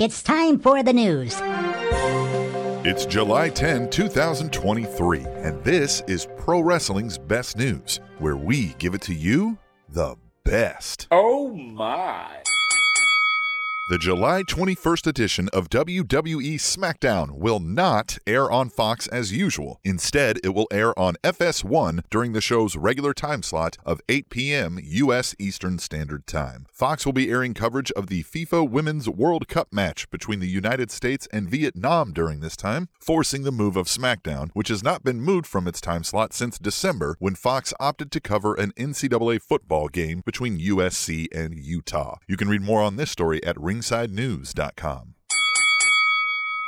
It's time for the news. It's July 10, 2023, and this is Pro Wrestling's Best News, where we give it to you the best. Oh my. The July 21st edition of WWE SmackDown will not air on Fox as usual. Instead, it will air on FS1 during the show's regular time slot of 8 p.m. U.S. Eastern Standard Time. Fox will be airing coverage of the FIFA Women's World Cup match between the United States and Vietnam during this time, forcing the move of SmackDown, which has not been moved from its time slot since December when Fox opted to cover an NCAA football game between USC and Utah. You can read more on this story at Ring RingsideNews.com.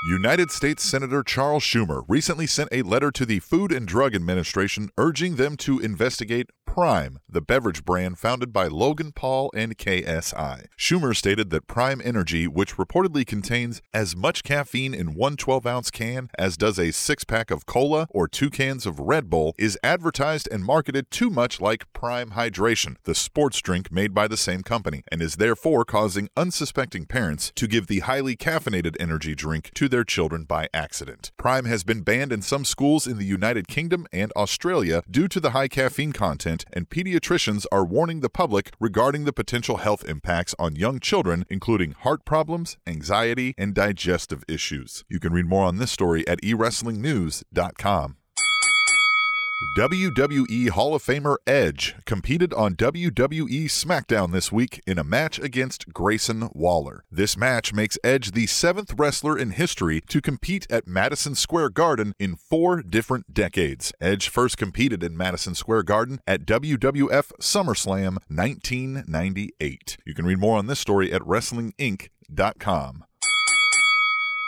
United States Senator Charles Schumer recently sent a letter to the Food and Drug Administration urging them to investigate Prime, the beverage brand founded by Logan Paul and KSI. Schumer stated that Prime Energy, which reportedly contains as much caffeine in one 12 ounce can as does a six pack of cola or two cans of Red Bull, is advertised and marketed too much like Prime Hydration, the sports drink made by the same company, and is therefore causing unsuspecting parents to give the highly caffeinated energy drink to their children by accident. Prime has been banned in some schools in the United Kingdom and Australia due to the high caffeine content and pediatricians are warning the public regarding the potential health impacts on young children, including heart problems, anxiety, and digestive issues. You can read more on this story at eWrestlingNews.com. WWE Hall of Famer Edge competed on WWE SmackDown this week in a match against Grayson Waller. This match makes Edge the seventh wrestler in history to compete at Madison Square Garden in four different decades. Edge first competed in Madison Square Garden at WWF SummerSlam 1998. You can read more on this story at WrestlingInc.com.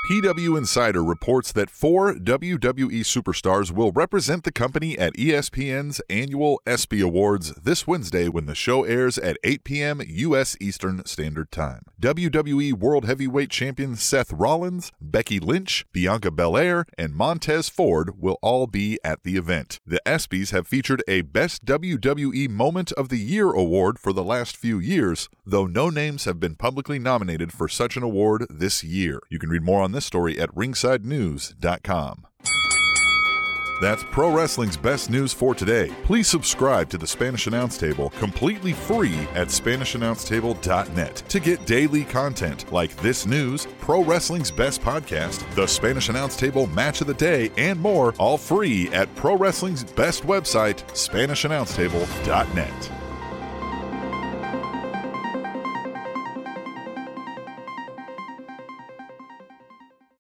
PW Insider reports that four WWE superstars will represent the company at ESPN's annual ESPY Awards this Wednesday when the show airs at 8 p.m. U.S. Eastern Standard Time. WWE World Heavyweight Champion Seth Rollins, Becky Lynch, Bianca Belair, and Montez Ford will all be at the event. The ESPYs have featured a Best WWE Moment of the Year award for the last few years, though no names have been publicly nominated for such an award this year. You can read more on this story at ringsidenews.com. That's pro wrestling's best news for today. Please subscribe to the Spanish Announce Table completely free at SpanishAnnounceTable.net to get daily content like this news, pro wrestling's best podcast, the Spanish Announce Table match of the day, and more, all free at pro wrestling's best website, SpanishAnnounceTable.net.